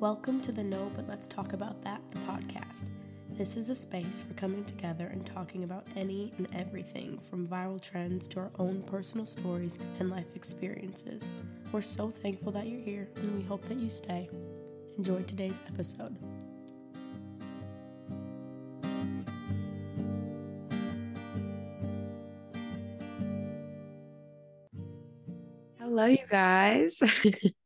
Welcome to the No But Let's Talk About That, the podcast. This is a space for coming together and talking about any and everything from viral trends to our own personal stories and life experiences. We're so thankful that you're here and we hope that you stay. Enjoy today's episode. Hello, you guys.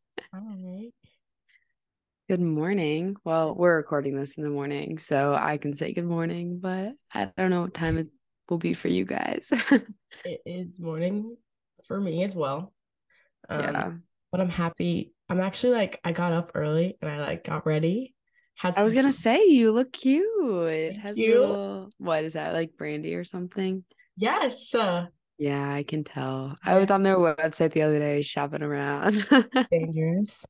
Good morning. Well, we're recording this in the morning, so I can say good morning, but I don't know what time it will be for you guys. It is morning for me as well. Um, yeah. But I'm happy. I'm actually like, I got up early and I like got ready. Had I was gonna say you look cute. It has you. little what is that, like brandy or something? Yes. Uh, Yeah, I can tell. I was on their website the other day shopping around. dangerous.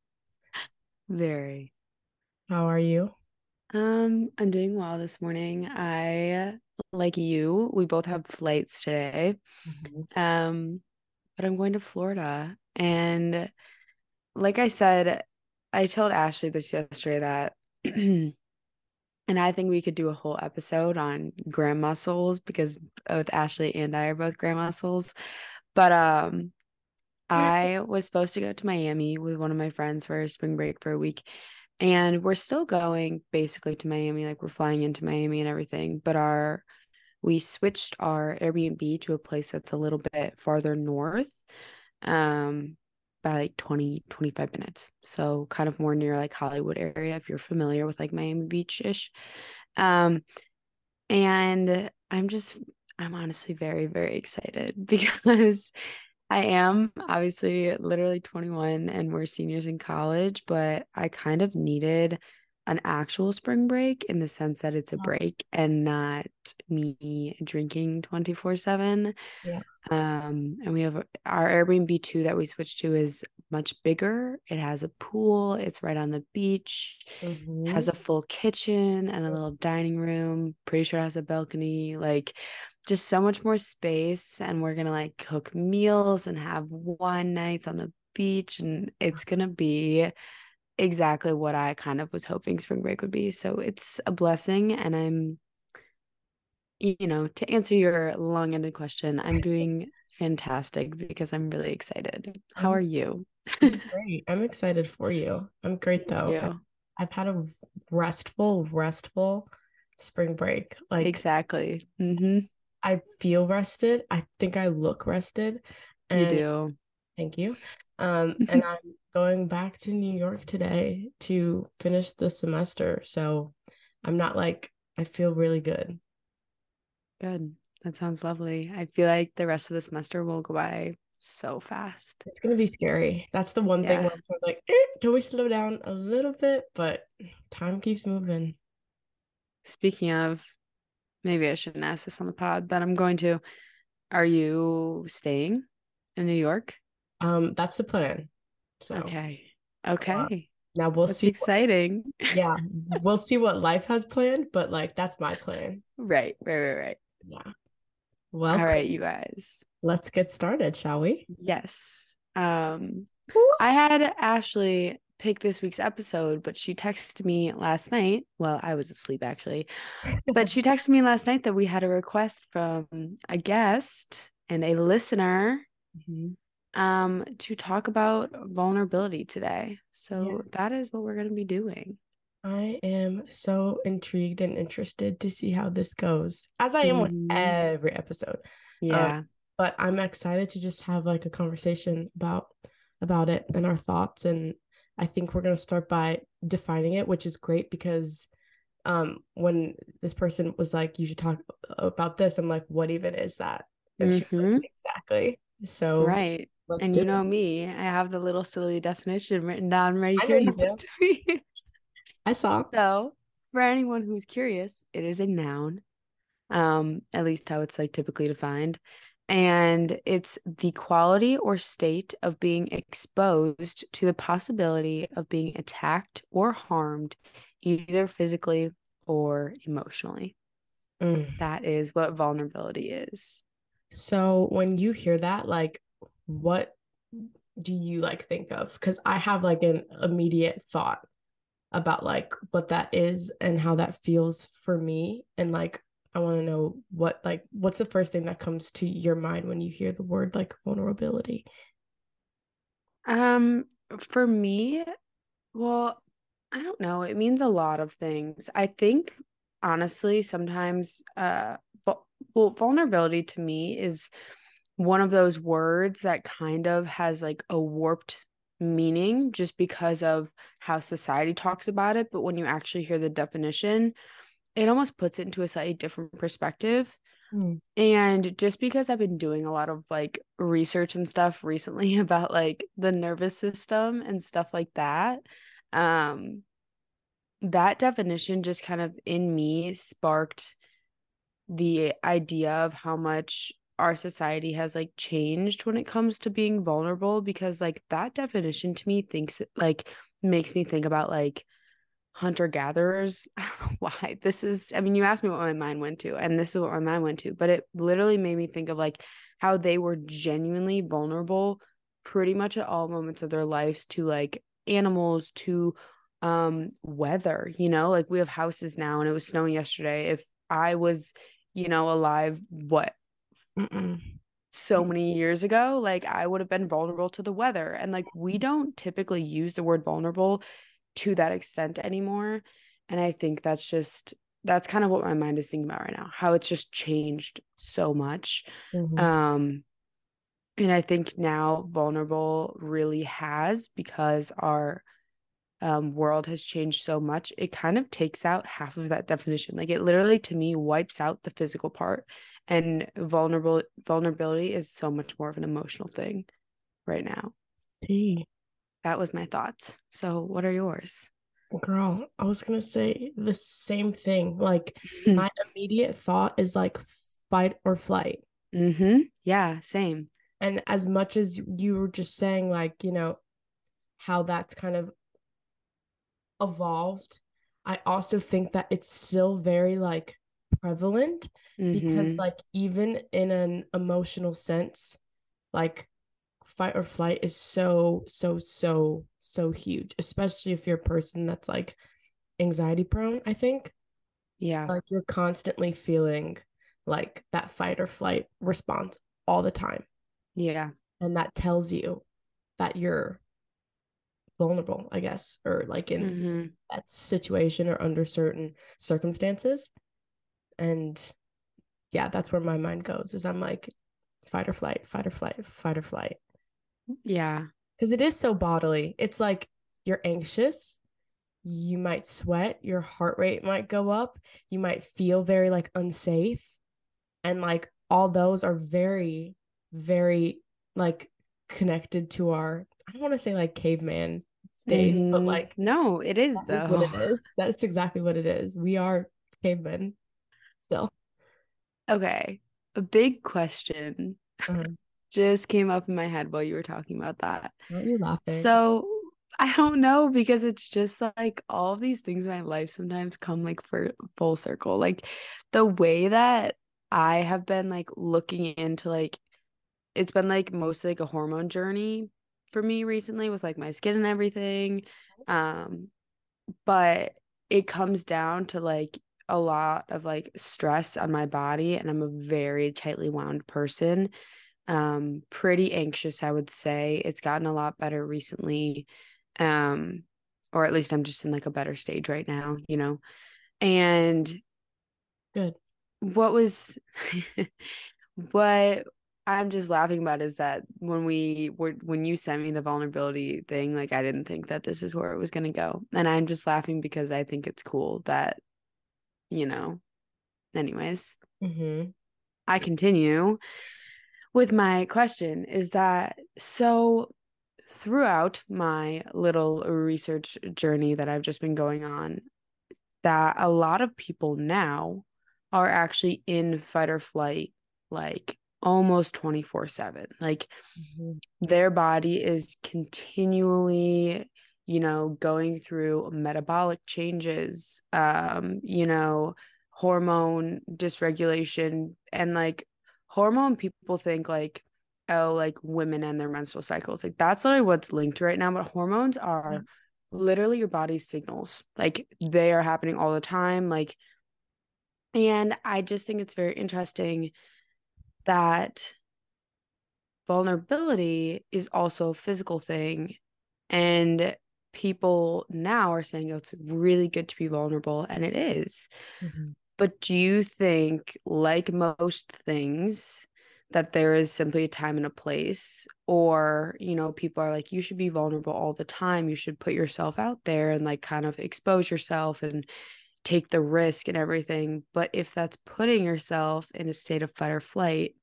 Very. How are you? Um, I'm doing well this morning. I, like you, we both have flights today. Um, but I'm going to Florida. And like I said, I told Ashley this yesterday that, and I think we could do a whole episode on grand muscles because both Ashley and I are both grand muscles. But um, I was supposed to go to Miami with one of my friends for spring break for a week. And we're still going basically to Miami, like we're flying into Miami and everything. But our we switched our Airbnb to a place that's a little bit farther north, um, by like 20, 25 minutes. So kind of more near like Hollywood area if you're familiar with like Miami Beach ish. Um, and I'm just I'm honestly very, very excited because I am obviously literally 21 and we're seniors in college, but I kind of needed an actual spring break in the sense that it's a break and not me drinking 24/7. Yeah. Um, and we have our airbnb 2 that we switched to is much bigger. It has a pool, it's right on the beach. It has a full kitchen and a little dining room. Pretty sure it has a balcony. Like just so much more space. And we're gonna like cook meals and have one nights on the beach. And it's gonna be exactly what I kind of was hoping spring break would be. So it's a blessing. And I'm, you know, to answer your long-ended question, I'm doing fantastic because I'm really excited. How I'm are you? Great. I'm excited for you. I'm great though. I- you. I've had a restful, restful spring break. Like Exactly. hmm I feel rested. I think I look rested. You And do. thank you. Um, and I'm going back to New York today to finish the semester. So I'm not like I feel really good. Good. That sounds lovely. I feel like the rest of the semester will go by so fast. It's gonna be scary. That's the one thing Yeah. where I'm sort of like, eh, can we slow down a little bit? But time keeps moving. Speaking of, maybe I shouldn't ask this on the pod, but I'm going to. Are you staying in New York? Um, that's the plan. So Okay. Okay. now we'll That's see. what- exciting. yeah, we'll see what life has planned, but like that's my plan. Right, right, right, right. Yeah. Well, All right, you guys. let's get started, shall we? Yes. Um, Woo. I had Ashley pick this week's episode, but she texted me last night. Well, I was asleep actually. But she texted me last night that we had a request from a guest and a listener Mhm. um to talk about vulnerability today. So that is what we're going to be doing. I am so intrigued and interested to see how this goes, as I am with every episode. Yeah. But I'm excited to just have like a conversation about about it and our thoughts. And I think we're gonna start by defining it, which is great because um when this person was like, you should talk about this, I'm like, what even is that? And she was like, exactly. So right. And you know it. me, I have the little silly definition written down right I here next to me. I saw. So, for anyone who's curious, it is a noun, um, at least how it's like typically defined. And it's the quality or state of being exposed to the possibility of being attacked or harmed, either physically or emotionally. Mm. That is what vulnerability is. So when you hear that, like, what do you like think of? Because I have like an immediate thought about like what that is and how that feels for me and like I want to know what like what's the first thing that comes to your mind when you hear the word like vulnerability? Um for me, well, I don't know. It means a lot of things. I think honestly sometimes uh well vulnerability to me is one of those words that kind of has like a warped meaning just because of how society talks about it but when you actually hear the definition it almost puts it into a slightly different perspective mm. and just because i've been doing a lot of like research and stuff recently about like the nervous system and stuff like that um that definition just kind of in me sparked the idea of how much our society has like changed when it comes to being vulnerable because like that definition to me thinks like makes me think about like hunter gatherers i don't know why this is i mean you asked me what my mind went to and this is what my mind went to but it literally made me think of like how they were genuinely vulnerable pretty much at all moments of their lives to like animals to um weather you know like we have houses now and it was snowing yesterday if i was you know alive what Mm-mm. so many years ago, like I would have been vulnerable to the weather. And like we don't typically use the word vulnerable to that extent anymore. And I think that's just that's kind of what my mind is thinking about right now, how it's just changed so much. Mm-hmm. Um and I think now vulnerable really has because our um, world has changed so much, it kind of takes out half of that definition. Like it literally to me wipes out the physical part and vulnerable vulnerability is so much more of an emotional thing right now. Hey. That was my thoughts. So what are yours? Girl, I was gonna say the same thing. Like my immediate thought is like fight or flight. Mm-hmm. Yeah, same. And as much as you were just saying, like, you know, how that's kind of evolved, I also think that it's still very like prevalent mm-hmm. because like even in an emotional sense, like fight or flight is so so so so huge, especially if you're a person that's like anxiety prone, I think. Yeah. Like you're constantly feeling like that fight or flight response all the time. Yeah. And that tells you that you're vulnerable, I guess, or like in mm-hmm. that situation or under certain circumstances. And yeah, that's where my mind goes is I'm like fight or flight, fight or flight, fight or flight. Yeah. Cuz it is so bodily. It's like you're anxious, you might sweat, your heart rate might go up, you might feel very like unsafe. And like all those are very very like connected to our I don't want to say like caveman days, mm-hmm. but like no, it is that's what it is. That's exactly what it is. We are cavemen still. Okay. A big question uh-huh. Just came up in my head while you were talking about that. Why are you laughing? So I don't know because it's just like all these things in my life sometimes come like for full circle. Like the way that I have been like looking into like it's been like mostly like a hormone journey for me recently with like my skin and everything. Um but it comes down to like a lot of like stress on my body and I'm a very tightly wound person. Um pretty anxious I would say. It's gotten a lot better recently. Um or at least I'm just in like a better stage right now, you know. And good. What was what I'm just laughing about is that when we were when you sent me the vulnerability thing, like I didn't think that this is where it was gonna go. And I'm just laughing because I think it's cool that, you know, anyways. Mm-hmm. I continue with my question is that so throughout my little research journey that I've just been going on, that a lot of people now are actually in fight or flight like almost 24 7 like mm-hmm. their body is continually you know going through metabolic changes um you know hormone dysregulation and like hormone people think like oh like women and their menstrual cycles like that's literally what's linked right now but hormones are literally your body's signals. Like they are happening all the time. Like, and I just think it's very interesting that vulnerability is also a physical thing. And people now are saying oh, it's really good to be vulnerable, and it is. Mm-hmm. But do you think, like most things, that there is simply a time and a place? Or, you know, people are like, you should be vulnerable all the time. You should put yourself out there and like kind of expose yourself and take the risk and everything. But if that's putting yourself in a state of fight or flight,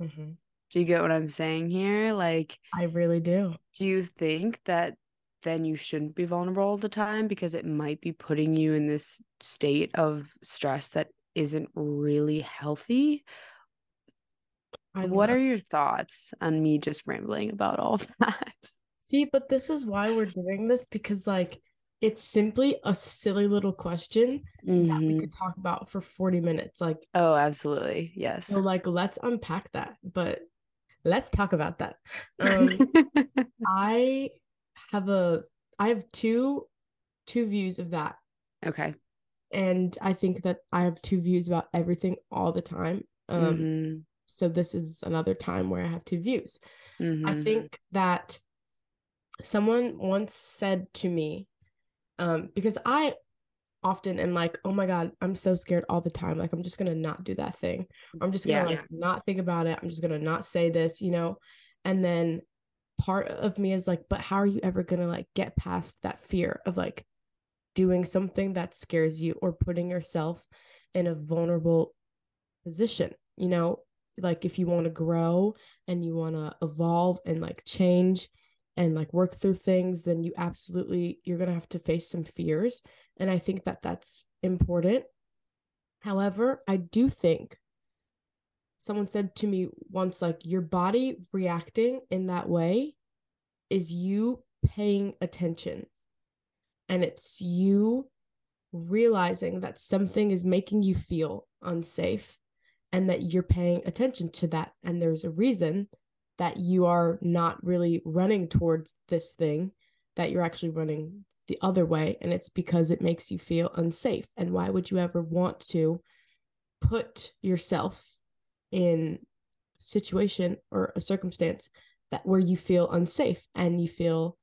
mm-hmm. do you get what I'm saying here? Like, I really do. Do you think that then you shouldn't be vulnerable all the time because it might be putting you in this state of stress that isn't really healthy. What are your thoughts on me just rambling about all that? See, but this is why we're doing this because, like, it's simply a silly little question mm-hmm. that we mm-hmm. could talk about for 40 minutes. Like, oh, absolutely. Yes. So, like, let's unpack that, but let's talk about that. Um, I have a I have two two views of that. Okay. And I think that I have two views about everything all the time. Um mm-hmm. so this is another time where I have two views. Mm-hmm. I think that someone once said to me um because I often am like, oh my God, I'm so scared all the time. Like, I'm just going to not do that thing. I'm just going to yeah. like not think about it. I'm just going to not say this, you know? And then part of me is like, but how are you ever to like get past that fear of like doing something that scares you or putting yourself in a vulnerable position? You know, like if you want to grow and you want to evolve and like change and like work through things then you absolutely you're to have to face some fears and i think that that's important however i do think someone said to me once like your body reacting in that way is you paying attention. And it's you realizing that something is making you feel unsafe and that you're paying attention to that. And there's a reason that you are not really running towards this thing that you're actually running the other way. And it's because it makes you feel unsafe. And why would you ever want to put yourself in situation or a circumstance that where you feel unsafe and you feel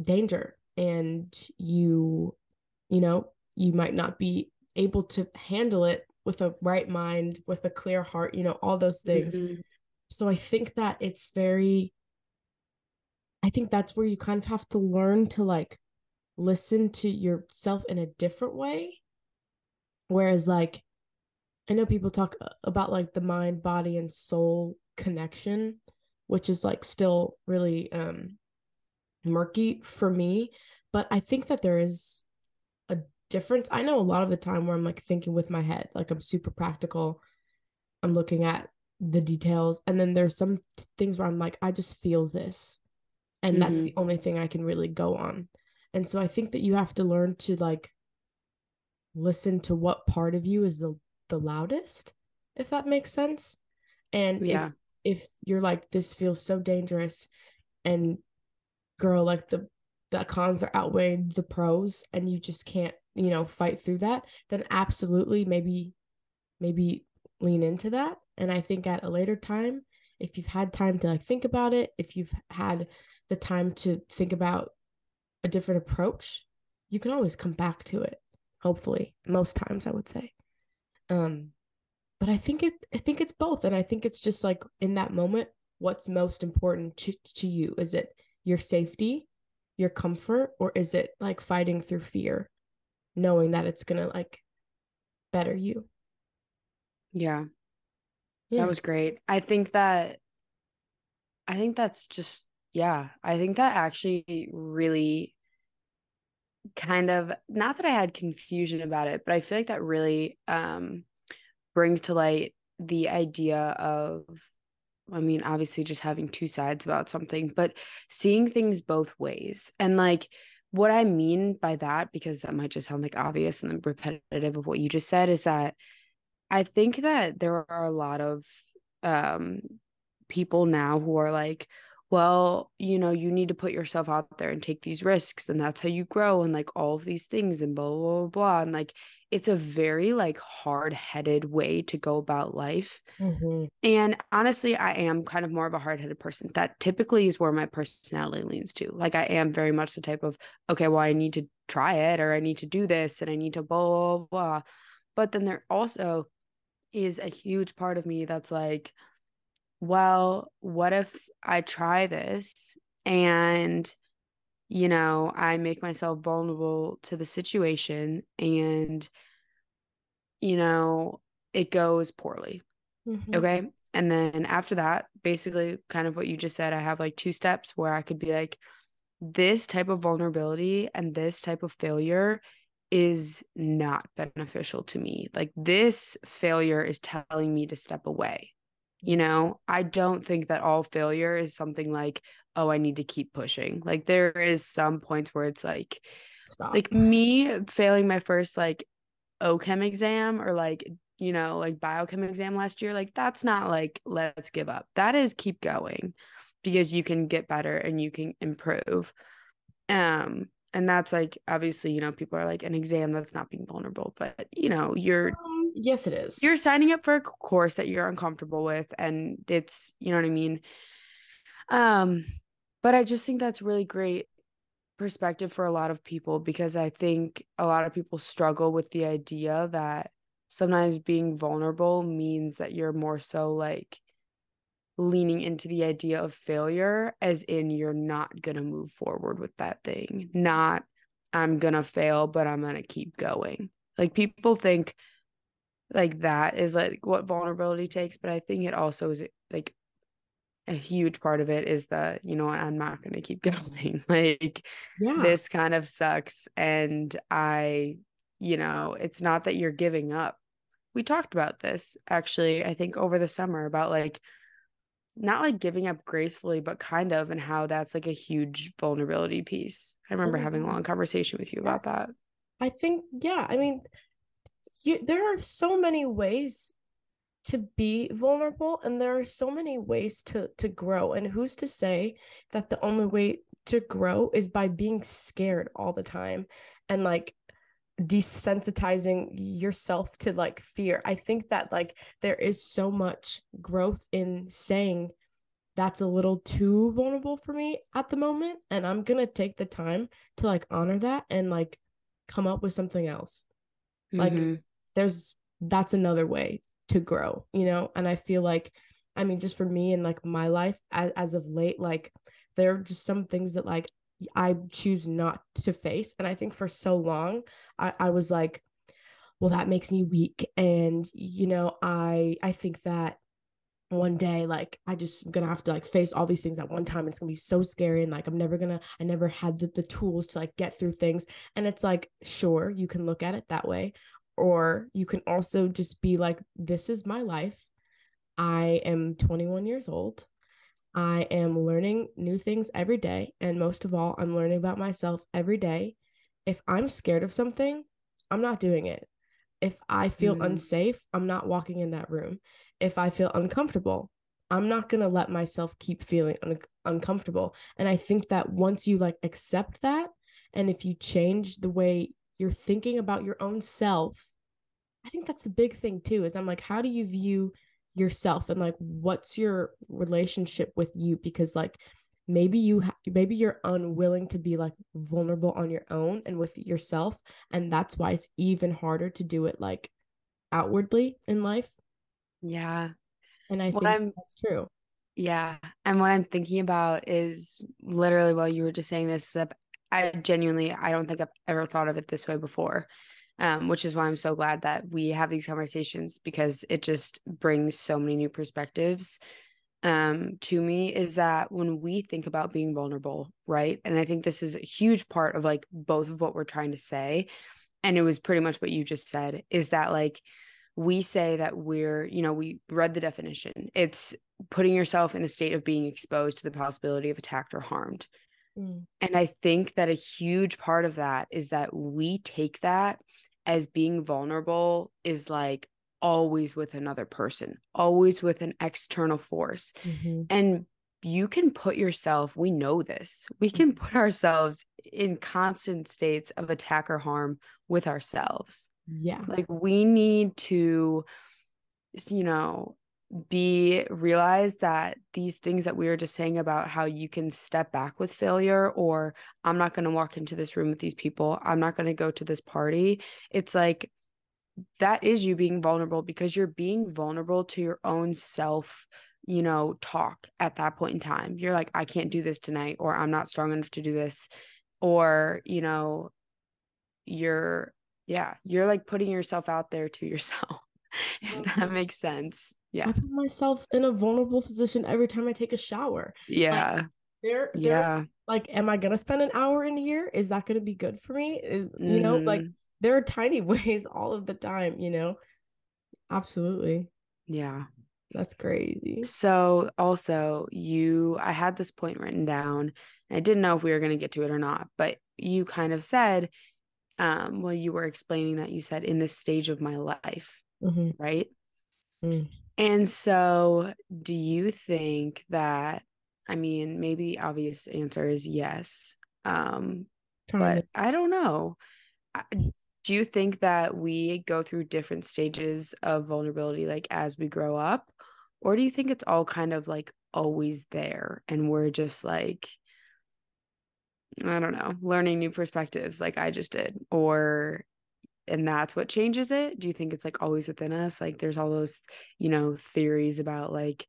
danger and you you know you might not be able to handle it with a right mind with a clear heart you know all those things mm-hmm. so i think that it's very i think that's where you kind of have to learn to like listen to yourself in a different way whereas like I know people talk uh, about like the mind, body, and soul connection, which is like still really um murky for me. But I think that there is a difference. I know a lot of the time where I'm like thinking with my head, like I'm super practical. I'm looking at the details. And then there's some things where I'm like, I just feel this. And mm-hmm. that's the only thing I can really go on. And so I think that you have to learn to like listen to what part of you is the the loudest, if that makes sense. And yeah. if if you're like this feels so dangerous and girl like the the cons are outweighing the pros and you just can't, you know, fight through that, then absolutely maybe maybe lean into that. And I think at a later time, if you've had time to like think about it, if you've had the time to think about a different approach, you can always come back to it. Hopefully, most times I would say. Um, but I think it I think it's both. And I think it's just like in that moment, what's most important to, to you? Is it your safety, your comfort, or is it like fighting through fear, knowing that it's gonna like better you? Yeah. yeah. That was great. I think that I think that's just yeah, I think that actually really kind of not that I had confusion about it, but I feel like that really um brings to light the idea of I mean, obviously just having two sides about something, but seeing things both ways. And like what I mean by that, because that might just sound like obvious and repetitive of what you just said, is that I think that there are a lot of um people now who are like, well, you know, you need to put yourself out there and take these risks and that's how you grow and like all of these things and blah blah blah, blah. and like it's a very like hard-headed way to go about life. Mm-hmm. And honestly, I am kind of more of a hard-headed person. That typically is where my personality leans to. Like I am very much the type of okay, well, I need to try it or I need to do this and I need to blah blah blah. But then there also is a huge part of me that's like well, what if I try this and, you know, I make myself vulnerable to the situation and, you know, it goes poorly. Mm-hmm. Okay. And then after that, basically, kind of what you just said, I have like two steps where I could be like, this type of vulnerability and this type of failure is not beneficial to me. Like, this failure is telling me to step away. You know, I don't think that all failure is something like, oh, I need to keep pushing. Like there is some points where it's like Stop. like me failing my first like OChem exam or like, you know, like biochem exam last year, like that's not like let's give up. That is keep going because you can get better and you can improve. Um and that's like obviously, you know, people are like an exam that's not being vulnerable, but you know, you're um, Yes, it is. You're signing up for a course that you're uncomfortable with, and it's, you know what I mean? Um, but I just think that's really great perspective for a lot of people because I think a lot of people struggle with the idea that sometimes being vulnerable means that you're more so like leaning into the idea of failure as in you're not going to move forward with that thing not i'm going to fail but i'm going to keep going like people think like that is like what vulnerability takes but i think it also is like a huge part of it is that you know i'm not going to keep going. Like yeah. this kind of sucks and i you know it's not that you're giving up. We talked about this actually i think over the summer about like not like giving up gracefully but kind of and how that's like a huge vulnerability piece. I remember mm-hmm. having a long conversation with you about that. I think yeah i mean you there are so many ways to be vulnerable and there are so many ways to to grow. And who's to say that the only way to grow is by being scared all the time and like desensitizing yourself to like fear? I think that like there is so much growth in saying that's a little too vulnerable for me at the moment and i'm going to take the time to like honor that and like come up with something else. Like mm-hmm there's that's another way to grow, you know? And I feel like, I mean, just for me and like my life as, as of late, like there are just some things that like I choose not to face. And I think for so long, I, I was like, well, that makes me weak. And, you know, I I think that one day like i just gonna have to like face all these things at one time it's gonna be so scary and like i'm never gonna i never had the, the tools to like get through things and it's like sure you can look at it that way or you can also just be like, this is my life. I am 21 years old. I am learning new things every day. And most of all, I'm learning about myself every day. If I'm scared of something, I'm not doing it. If I feel mm. unsafe, I'm not walking in that room. If I feel uncomfortable, I'm not going to let myself keep feeling un- uncomfortable. And I think that once you like accept that, and if you change the way you're thinking about your own self i think that's the big thing too is i'm like how do you view yourself? And like what's your relationship with you? Because like maybe you ha- maybe you're unwilling to be like vulnerable on your own and with yourself and that's why it's even harder to do it like outwardly in life. Yeah. And i what think I'm, that's true. Yeah. And what i'm thinking about is literally while you were just saying this I genuinely, I don't think I've ever thought of it this way before. Um, which is why I'm so glad that we have these conversations because it just brings so many new perspectives um, to me. Is that when we think about being vulnerable, right? And I think this is a huge part of like both of what we're trying to say. And it was pretty much what you just said is that like we say that we're, you know, we read the definition. It's putting yourself in a state of being exposed to the possibility of attacked or harmed. Mm. And I think that a huge part of that is that we take that as being vulnerable is like always with another person, always with an external force. Mm-hmm. And you can put yourself, we know this, we can put ourselves in constant states of attack or harm with ourselves. Yeah. Like we need to, you know, be realize that these things that we were just saying about how you can step back with failure or I'm not going to walk into this room with these people, I'm not going to go to this party. It's like that is you being vulnerable because you're being vulnerable to your own self you know talk at that point in time you're like i can't do this tonight or i'm not strong enough to do this or you know you're yeah you're like putting yourself out there to yourself if that makes sense. Yeah. I put myself in a vulnerable position every time i take a shower. Yeah. like, there yeah. like am i gonna spend an hour in here? Is that gonna be good for me? Is, you know like mm-hmm. there are tiny ways all of the time you know? Absolutely. Yeah. That's crazy. So also you I had this point written down. I didn't know if we were going to get to it or not, but you kind of said um well you were explaining that you said in this stage of my life, mm-hmm. right? Mm. And so do you think that I mean maybe the obvious answer is yes. Um but I don't know. do you think that we go through different stages of vulnerability like as we grow up or do you think it's all kind of like always there and we're just like I don't know, learning new perspectives like I just did or and that's what changes it? Do you think it's like always within us? Like there's all those, you know, theories about like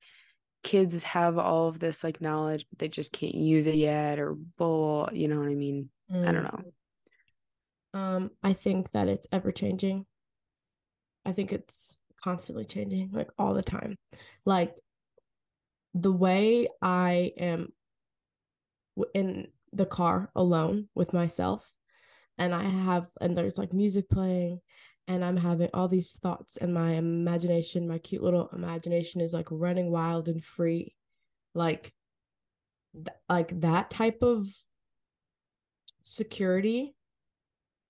kids have all of this like knowledge but they just can't use it yet or bull, you know what I mean? Mm. I don't know. Um I think that it's ever changing. I think it's constantly changing, like all the time. Like the way I am in the car alone with myself, and I have, and there's like music playing, and I'm having all these thoughts, and my imagination, my cute little imagination is like running wild and free. Like, th- like that type of security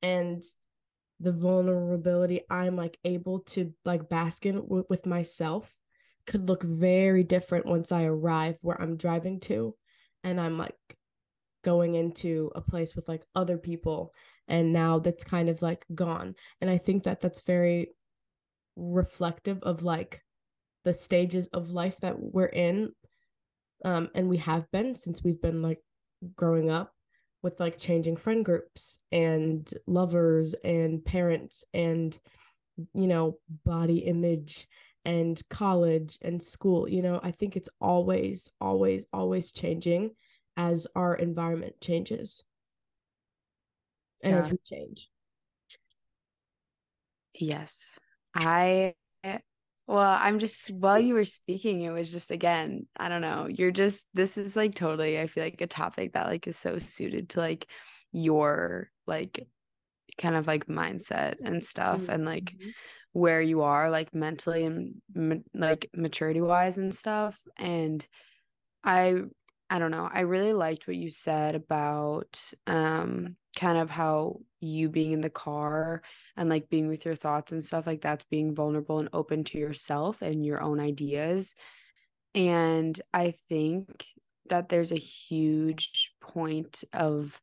and the vulnerability I'm like able to like bask in w- with myself could look very different once I arrive where I'm driving to and I'm like going into a place with like other people and now that's kind of like gone. And I think that that's very reflective of like the stages of life that we're in um and we have been since we've been like growing up with like changing friend groups and lovers and parents and you know body image and college and school you know i think it's always always always changing as our environment changes and yeah. as we change yes i well, I'm just while you were speaking, it was just again, I don't know. You're just this is like totally, I feel like a topic that like is so suited to like your like kind of like mindset and stuff mm-hmm. and like mm-hmm. where you are like mentally and ma- like maturity wise and stuff. And I I don't know. I really liked what you said about um kind of how you being in the car and like being with your thoughts and stuff like that's being vulnerable and open to yourself and your own ideas. And I think that there's a huge point of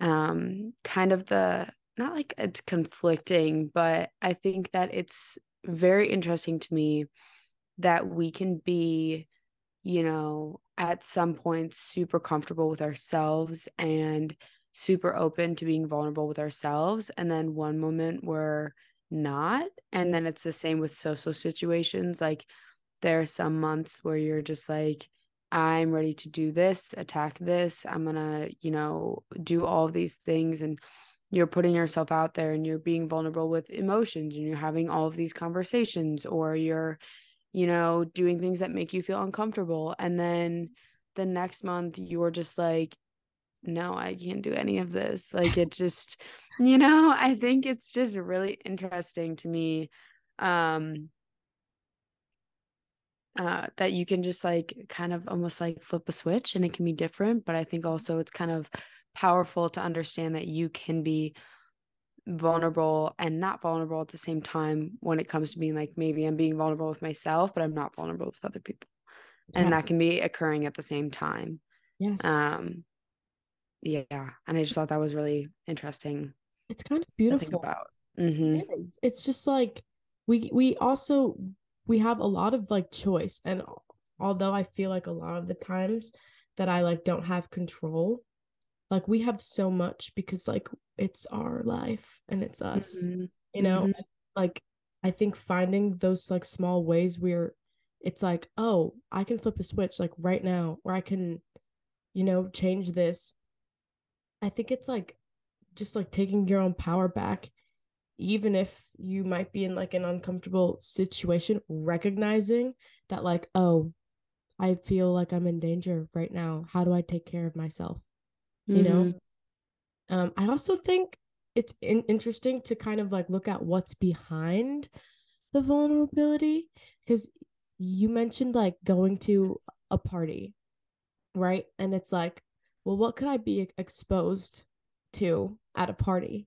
um kind of the not like it's conflicting, but I think that it's very interesting to me that we can be, you know, at some point super comfortable with ourselves and super open to being vulnerable with ourselves and then one moment we're not and then it's the same with social situations like there are some months where you're just like i'm ready to do this attack this i'm gonna you know do all these things and you're putting yourself out there and you're being vulnerable with emotions and you're having all of these conversations or you're you know doing things that make you feel uncomfortable and then the next month you're just like no, I can't do any of this. Like it just, you know, I think it's just really interesting to me um uh that you can just like kind of almost like flip a switch and it can be different, but I think mm-hmm. also it's kind of powerful to understand that you can be vulnerable and not vulnerable at the same time when it comes to being like maybe I'm being vulnerable with myself, but I'm not vulnerable with other people. and that can be occurring at the same time. Yes. Um yeah, and I just thought that was really interesting it's kind of to think beautiful. about. hmm It is. It's just like we we also we have a lot of like choice and although I feel like a lot of the times that I like don't have control, like we have so much because like it's our life and it's us. Mhm. You know, Mhm. like I think finding those like small ways where it's like, oh, I can flip a switch like right now or I can you know, change this. I think it's like just like taking your own power back even if you might be in like an uncomfortable situation, recognizing that, like, oh, I feel like I'm in danger right now. How do I take care of myself? You know? Mhm. Um, I also think it's in- interesting to kind of like look at what's behind the vulnerability because you mentioned like going to a party, right? And it's like, well, what could I be exposed to at a party?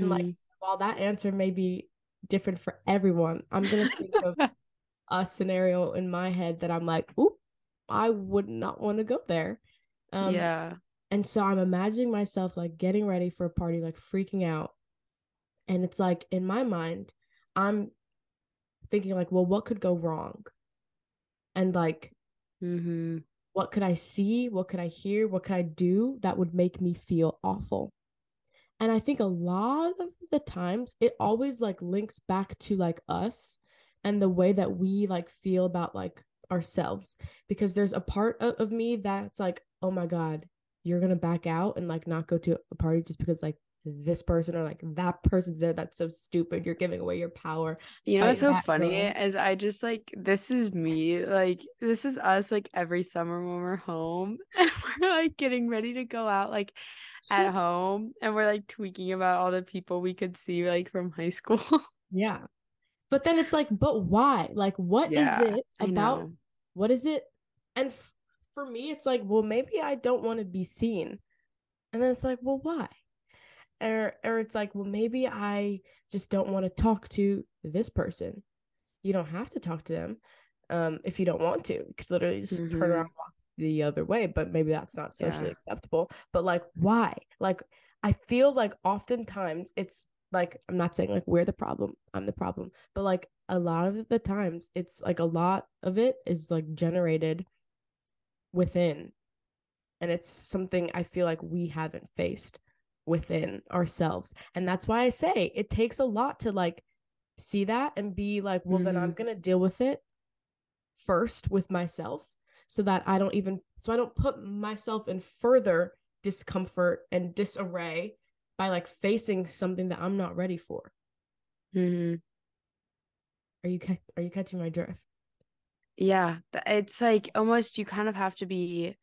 And like, Mhm. while that answer may be different for everyone, I'm gonna think of a scenario in my head that I'm like, oop, I would not want to go there. Um, yeah. and so I'm imagining myself like getting ready for a party, like freaking out. And it's like in my mind, I'm thinking like, well, what could go wrong? And like, Mhm. What could I see? What could I hear? What could I do that would make me feel awful? And I think a lot of the times it always like links back to like us and the way that we like feel about like ourselves because there's a part of, of me that's like, oh my God, you're gonna back out and like not go to a party just because like this person or like that person's there. That's so stupid. You're giving away your power. You know what's so funny girl. is I just like this is me like this is us like every summer when we're home and we're like getting ready to go out like at home and we're like tweaking about all the people we could see like from high school. Yeah. But then it's like, but why? Like, what is Yeah, it about what is it and f- for me it's like well maybe i don't want to be seen and then it's like well why or or it's like well maybe i just don't want to talk to this person. You don't have to talk to them um if you don't want to. You could literally just turn Mhm. around and walk the other way but maybe that's not socially Yeah. acceptable. But like why? Like i feel like oftentimes it's like i'm not saying like we're the problem i'm the problem but like a lot of the times it's like a lot of it is like generated within. And it's something i feel like we haven't faced within ourselves. And that's why i say it takes a lot to like see that and be like well then i'm gonna deal with it first with myself so that i don't even so i don't put myself in further discomfort and disarray by like facing something that i'm not ready for. Mm-hmm. are you are you catching my drift? Yeah, it's like almost you kind of have to be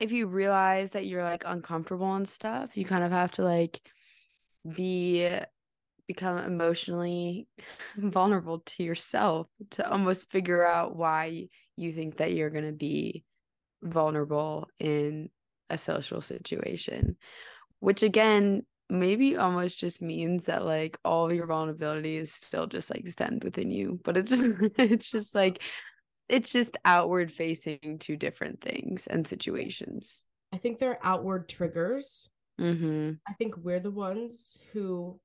if you realize that you're like uncomfortable and stuff, you kind of have to like be become emotionally vulnerable to yourself to almost figure out why you think that you're going to be vulnerable in a social situation, which again maybe almost just means that like all of your vulnerability is still just like stemmed within you, but it's just it's just like it's just outward facing to different things and situations. i think they're outward triggers Mm-hmm. I think we're the ones who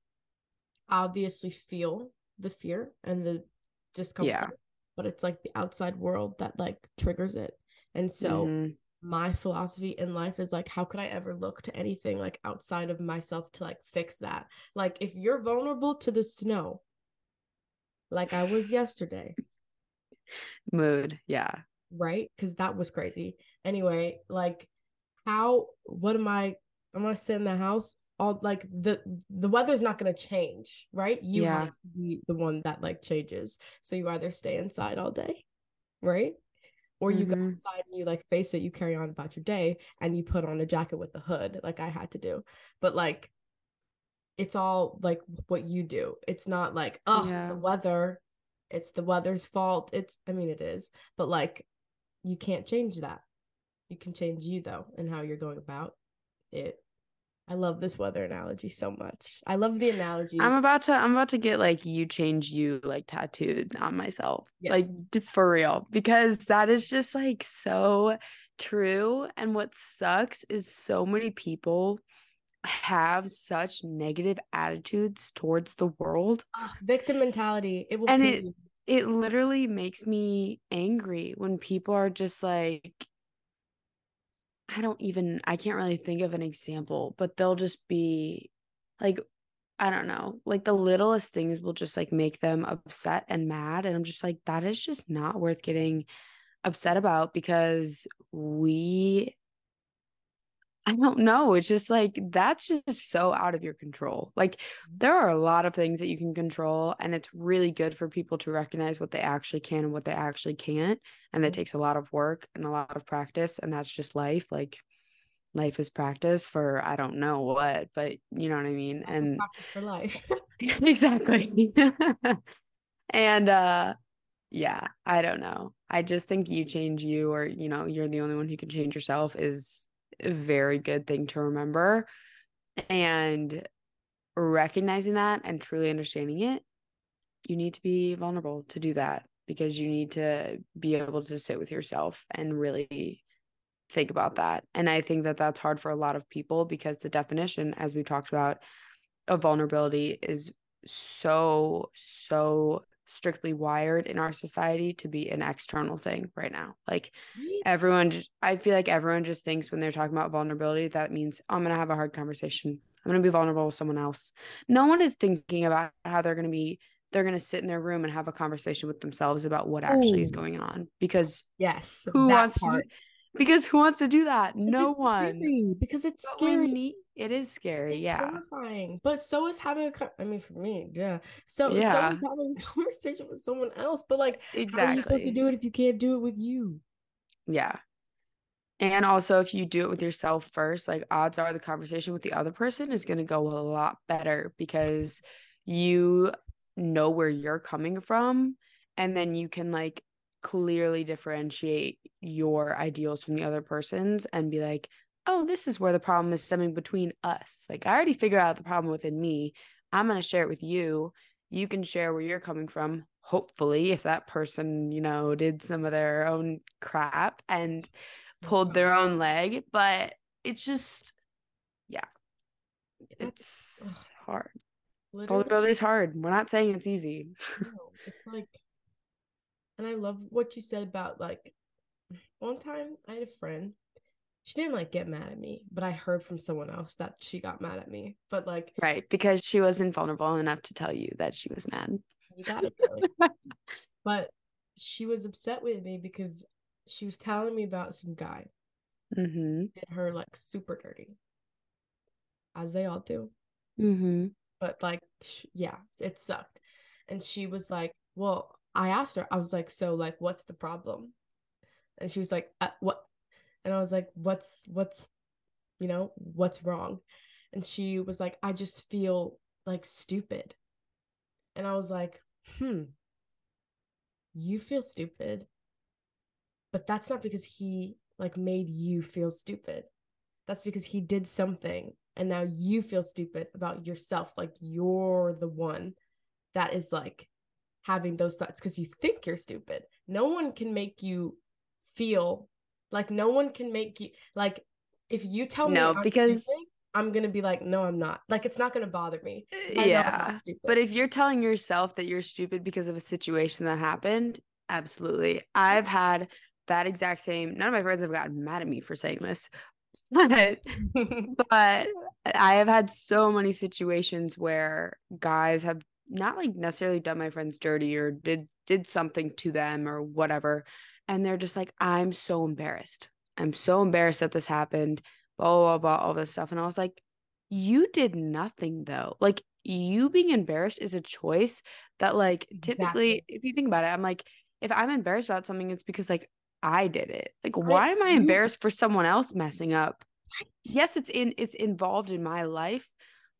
obviously feel the fear and the discomfort, Yeah. but it's like the outside world that like triggers it. And so Mhm. my philosophy in life is like, how could I ever look to anything like outside of myself to like fix that? Like, if you're vulnerable to the snow, like I was yesterday, mood. Yeah. right? Because that was crazy. Anyway, like, how, what am I? I'm gonna sit in the house. All like the the weather's not gonna change, right? You Yeah. have to be the one that like changes. So you either stay inside all day, right? Or you go Mhm. outside and you like face it, you carry on about your day and you put on a jacket with a hood, like I had to do. But like it's all like what you do. It's not like, oh, Yeah. the weather, it's the weather's fault. It's I mean it is, but like you can't change that. You can change you though and how you're going about it. I love this weather analogy so much. I love the analogy. I'm about to I'm about to get like you change you like tattooed on myself. Yes. Like for real because that is just like so true and what sucks is so many people have such negative attitudes towards the world. Oh, victim mentality. It will and it, you. it literally makes me angry when people are just like I don't even I can't really think of an example, but they'll just be like I don't know, like the littlest things will just like make them upset and mad and I'm just like that is just not worth getting upset about because we I don't know. It's just like that's just so out of your control. Like mm-hmm. there are a lot of things that you can control and it's really good for people to recognize what they actually can and what they actually can't. And that mm-hmm. takes a lot of work and a lot of practice and that's just life. Like life is practice for I don't know what, but you know what I mean? And practice for life. exactly. and uh yeah, I don't know. I just think you change you or you know, you're the only one who can change yourself is a very good thing to remember. And recognizing that and truly understanding it, you need to be vulnerable to do that because you need to be able to sit with yourself and really think about that. And I think that that's hard for a lot of people because the definition, as we talked about, of vulnerability is so, so strictly wired in our society to be an external thing right now. Like right. everyone, just, I feel like everyone just thinks when they're talking about vulnerability, that means oh, I'm going to have a hard conversation. I'm going to be vulnerable with someone else. No one is thinking about how they're going to be, they're going to sit in their room and have a conversation with themselves about what actually Ooh. is going on. Because yes, who wants part. to? Because who wants to do that? No one. Scary, because it's but scary. it is scary. It's yeah. Terrifying. But so is having a I mean for me, yeah. So yeah. so is having a conversation with someone else. But like exactly. how are you supposed to do it if you can't do it with you? Yeah. And also if you do it with yourself first, like odds are the conversation with the other person is going to go a lot better because you know where you're coming from and then you can like clearly differentiate your ideals from the other person's and be like, oh, this is where the problem is stemming between us. Like, I already figured out the problem within me. I'm going to share it with you. You can share where you're coming from. Hopefully, if that person, you know, did some of their own crap and pulled their own leg. But it's just, yeah, it's hard. Literally. Vulnerability is hard. We're not saying it's easy. No, it's like and I love what you said about like one time I had a friend. She didn't like get mad at me, but I heard from someone else that she got mad at me. But like Right, because she wasn't vulnerable enough to tell you that she was mad. You got it. but she was upset with me because she was telling me about some guy. Mm-hmm. Did her like super dirty. As they all do. Mm-hmm. But like, sh- yeah, it sucked. And she was like, well, I asked her, I was like, so like, what's the problem? And she was like, uh, what? And I was like, what's, what's, you know, what's wrong? And she was like, I just feel like stupid. And I was like, hmm, you feel stupid, but that's not because he like made you feel stupid. That's because he did something and now you feel stupid about yourself. Like you're the one that is like having those thoughts because you think you're stupid. No one can make you feel like no one can make you like if you tell no, me I'm because stupid, I'm gonna be like, no, I'm not. Like it's not gonna bother me. yeah. But if you're telling yourself that you're stupid because of a situation that happened, absolutely. I've had that exact same none of my friends have gotten mad at me for saying this. But but I have had so many situations where guys have not like necessarily done my friends dirty or did did something to them or whatever and they're just like i'm so embarrassed. I'm so embarrassed that this happened blah blah blah all this stuff and i was like you did nothing though. Like you being embarrassed is a choice that like typically exactly. if you think about it i'm like if i'm embarrassed about something it's because like i did it. Like why am i embarrassed for someone else messing up? Yes it's in it's involved in my life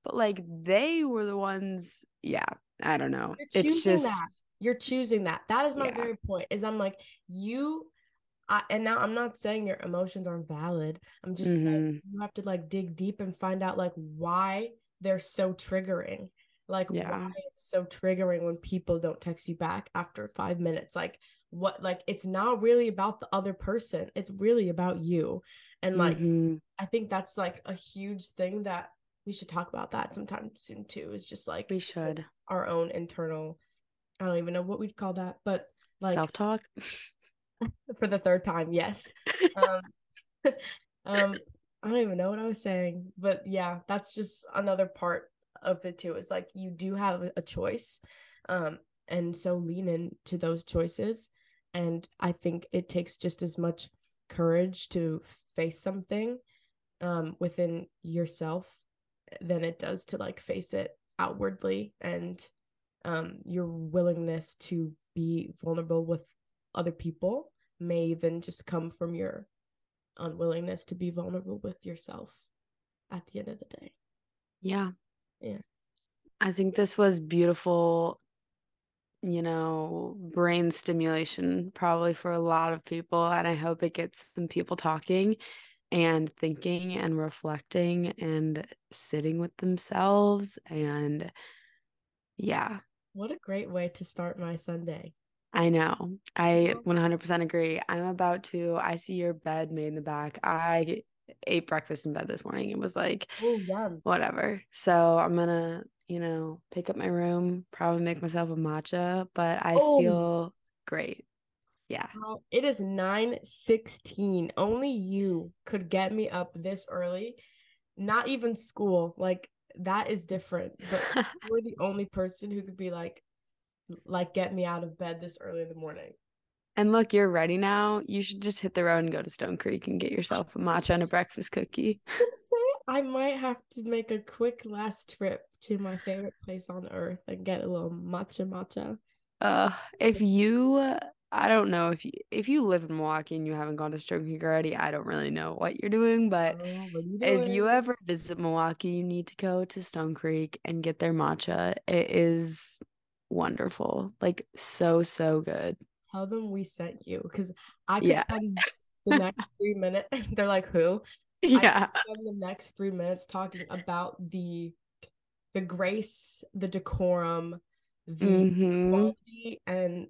but like they were the ones yeah i don't know it's just that. you're choosing that that is my yeah. very point is i'm like you I, and now I'm not saying your emotions aren't valid. I'm just mm-hmm. saying you have to like dig deep and find out like why they're so triggering. Like yeah. why it's so triggering when people don't text you back after five minutes. Like what like it's not really about the other person. It's really about you. And like mm-hmm. I think that's like a huge thing that we should talk about that sometime soon too. Is just like we should our own internal I don't even know what we'd call that, but like self talk for the third time. Yes. um, um, I don't even know what I was saying, but yeah, that's just another part of it too. It's like you do have a choice, um, and so lean into those choices. And I think it takes just as much courage to face something um, within yourself than it does to like face it outwardly and um, your willingness to be vulnerable with other people may even just come from your unwillingness to be vulnerable with yourself at the end of the day. Yeah. Yeah. I think this was beautiful, you know, brain stimulation probably for a lot of people. And I hope it gets some people talking and thinking and reflecting and sitting with themselves. And yeah. What a great way to start my Sunday. I know. I 100% agree. I'm about to. I see your bed made in the back. I ate breakfast in bed this morning. It was like, oh, yum. Whatever. So I'm going to, you know, pick up my room, probably make myself a matcha, but I oh. feel great. Yeah. Well, it is 9 16. Only you could get me up this early. Not even school. Like, that is different. But you're the only person who could be like, like get me out of bed this early in the morning. And look, you're ready now. You should just hit the road and go to Stone Creek and get yourself a matcha and a breakfast cookie. I might have to make a quick last trip to my favorite place on earth and get a little matcha matcha. Uh, if you, I don't know if you if you live in Milwaukee and you haven't gone to Stone Creek already, I don't really know what you're doing. But oh, you doing? if you ever visit Milwaukee, you need to go to Stone Creek and get their matcha. It is wonderful. Like so, so good. Tell them we sent you because I could yeah. spend the next three minutes. They're like, who? Yeah. spend the next three minutes talking about the the grace, the decorum, the mm-hmm. quality and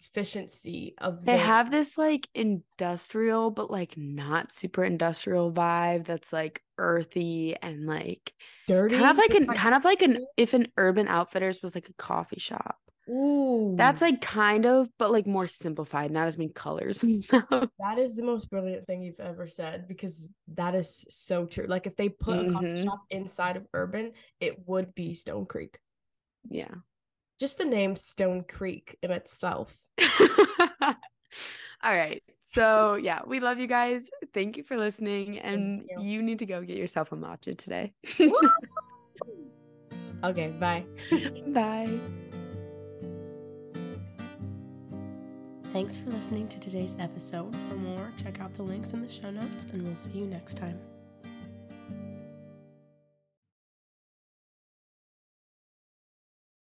efficiency of they have this like industrial but like not super industrial vibe that's like earthy and like dirty kind of like an kind of like an if an urban outfitters was like a coffee shop Ooh. That's like kind of, but like more simplified, not as many colors and stuff. That is the most brilliant thing you've ever said because that is so true. Like if they put mm-hmm. a coffee mm-hmm. shop inside of urban, it would be Stone Creek. Yeah just the name Stone Creek in itself. All right. So, yeah, we love you guys. Thank you for listening. And you. you. need to go get yourself a matcha today. okay. Bye. bye. Thanks for listening to today's episode. For more, check out the links in the show notes, and we'll see you next time.